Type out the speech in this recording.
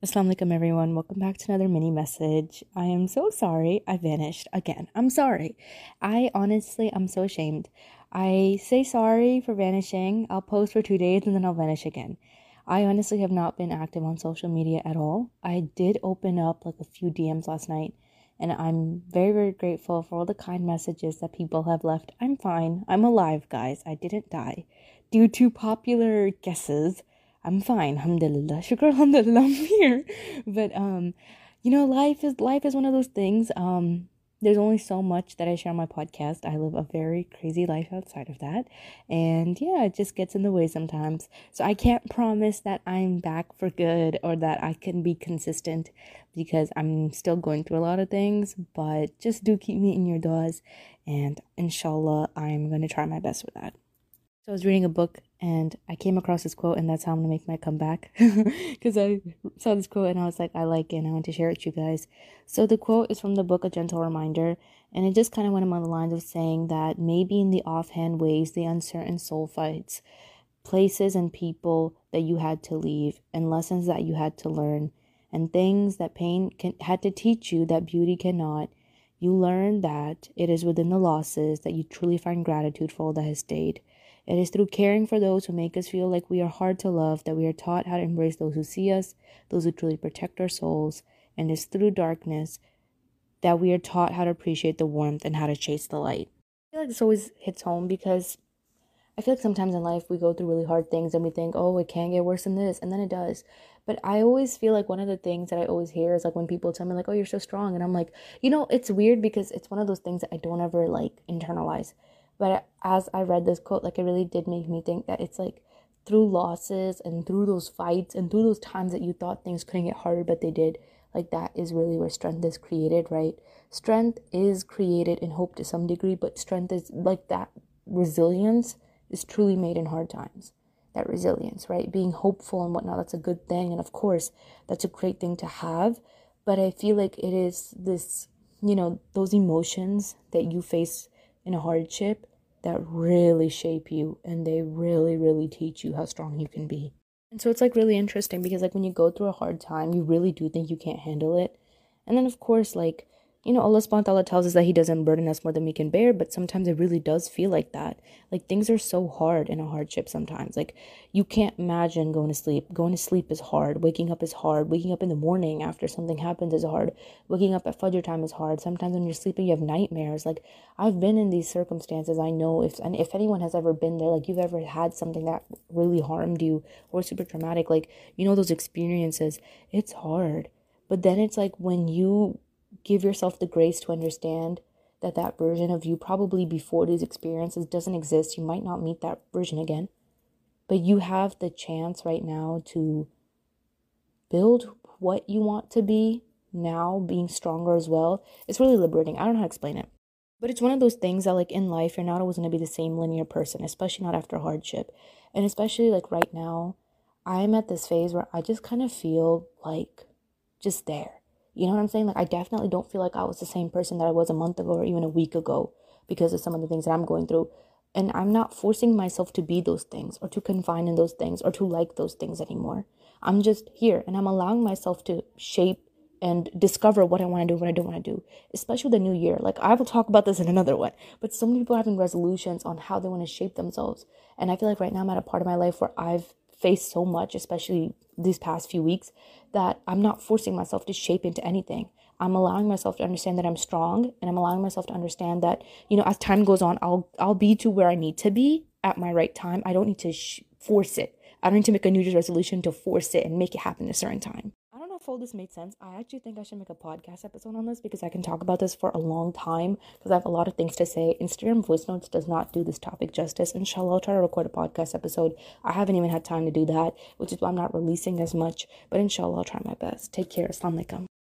Assalamu alaikum everyone. Welcome back to another mini message. I am so sorry I vanished again. I'm sorry. I honestly I'm so ashamed. I say sorry for vanishing. I'll post for 2 days and then I'll vanish again. I honestly have not been active on social media at all. I did open up like a few DMs last night and I'm very very grateful for all the kind messages that people have left. I'm fine. I'm alive, guys. I didn't die due to popular guesses I'm fine. Alhamdulillah. Shukr alhamdulillah. I'm here. But um, you know, life is life is one of those things. Um, there's only so much that I share on my podcast. I live a very crazy life outside of that. And yeah, it just gets in the way sometimes. So I can't promise that I'm back for good or that I can be consistent because I'm still going through a lot of things. But just do keep me in your du'as. And inshallah, I'm going to try my best with that. So I was reading a book and I came across this quote, and that's how I'm gonna make my comeback because I saw this quote and I was like, I like it, and I want to share it with you guys. So the quote is from the book A Gentle Reminder, and it just kind of went along the lines of saying that maybe in the offhand ways, the uncertain soul fights, places and people that you had to leave, and lessons that you had to learn, and things that pain can, had to teach you that beauty cannot. You learn that it is within the losses that you truly find gratitude for all that has stayed. It is through caring for those who make us feel like we are hard to love that we are taught how to embrace those who see us, those who truly protect our souls, and it's through darkness that we are taught how to appreciate the warmth and how to chase the light. I feel like this always hits home because I feel like sometimes in life we go through really hard things and we think, oh, it can't get worse than this, and then it does. But I always feel like one of the things that I always hear is like when people tell me, like, oh, you're so strong. And I'm like, you know, it's weird because it's one of those things that I don't ever like internalize. But as I read this quote, like it really did make me think that it's like through losses and through those fights and through those times that you thought things couldn't get harder, but they did, like that is really where strength is created, right? Strength is created in hope to some degree, but strength is like that resilience is truly made in hard times. That resilience, right? Being hopeful and whatnot, that's a good thing. And of course, that's a great thing to have. But I feel like it is this, you know, those emotions that you face in a hardship that really shape you and they really, really teach you how strong you can be. And so it's like really interesting because, like, when you go through a hard time, you really do think you can't handle it. And then, of course, like, you know, Allah subhanahu wa ta'ala tells us that He doesn't burden us more than we can bear, but sometimes it really does feel like that. Like things are so hard in a hardship sometimes. Like you can't imagine going to sleep. Going to sleep is hard. Waking up is hard. Waking up in the morning after something happens is hard. Waking up at Fajr time is hard. Sometimes when you're sleeping, you have nightmares. Like I've been in these circumstances. I know if, and if anyone has ever been there, like you've ever had something that really harmed you or super traumatic, like, you know, those experiences, it's hard. But then it's like when you give yourself the grace to understand that that version of you probably before these experiences doesn't exist. You might not meet that version again, but you have the chance right now to build what you want to be now, being stronger as well. It's really liberating. I don't know how to explain it. But it's one of those things that, like, in life, you're not always going to be the same linear person, especially not after hardship. And especially, like, right now, I'm at this phase where I just kind of feel like just there. You know what I'm saying? Like, I definitely don't feel like I was the same person that I was a month ago or even a week ago because of some of the things that I'm going through. And I'm not forcing myself to be those things or to confine in those things or to like those things anymore. I'm just here and I'm allowing myself to shape and discover what I want to do, what I don't want to do, especially the new year. Like, I will talk about this in another one, but so many people are having resolutions on how they want to shape themselves. And I feel like right now I'm at a part of my life where I've faced so much, especially these past few weeks, that I'm not forcing myself to shape into anything. I'm allowing myself to understand that I'm strong and I'm allowing myself to understand that, you know, as time goes on, I'll I'll be to where I need to be at my right time. I don't need to sh- force it. I don't need to make a New Year's resolution to force it and make it happen a certain time this made sense. I actually think I should make a podcast episode on this because I can talk about this for a long time because I have a lot of things to say. Instagram voice notes does not do this topic justice. Inshallah, I'll try to record a podcast episode. I haven't even had time to do that, which is why I'm not releasing as much. But inshallah, I'll try my best. Take care. Assalamu alaikum.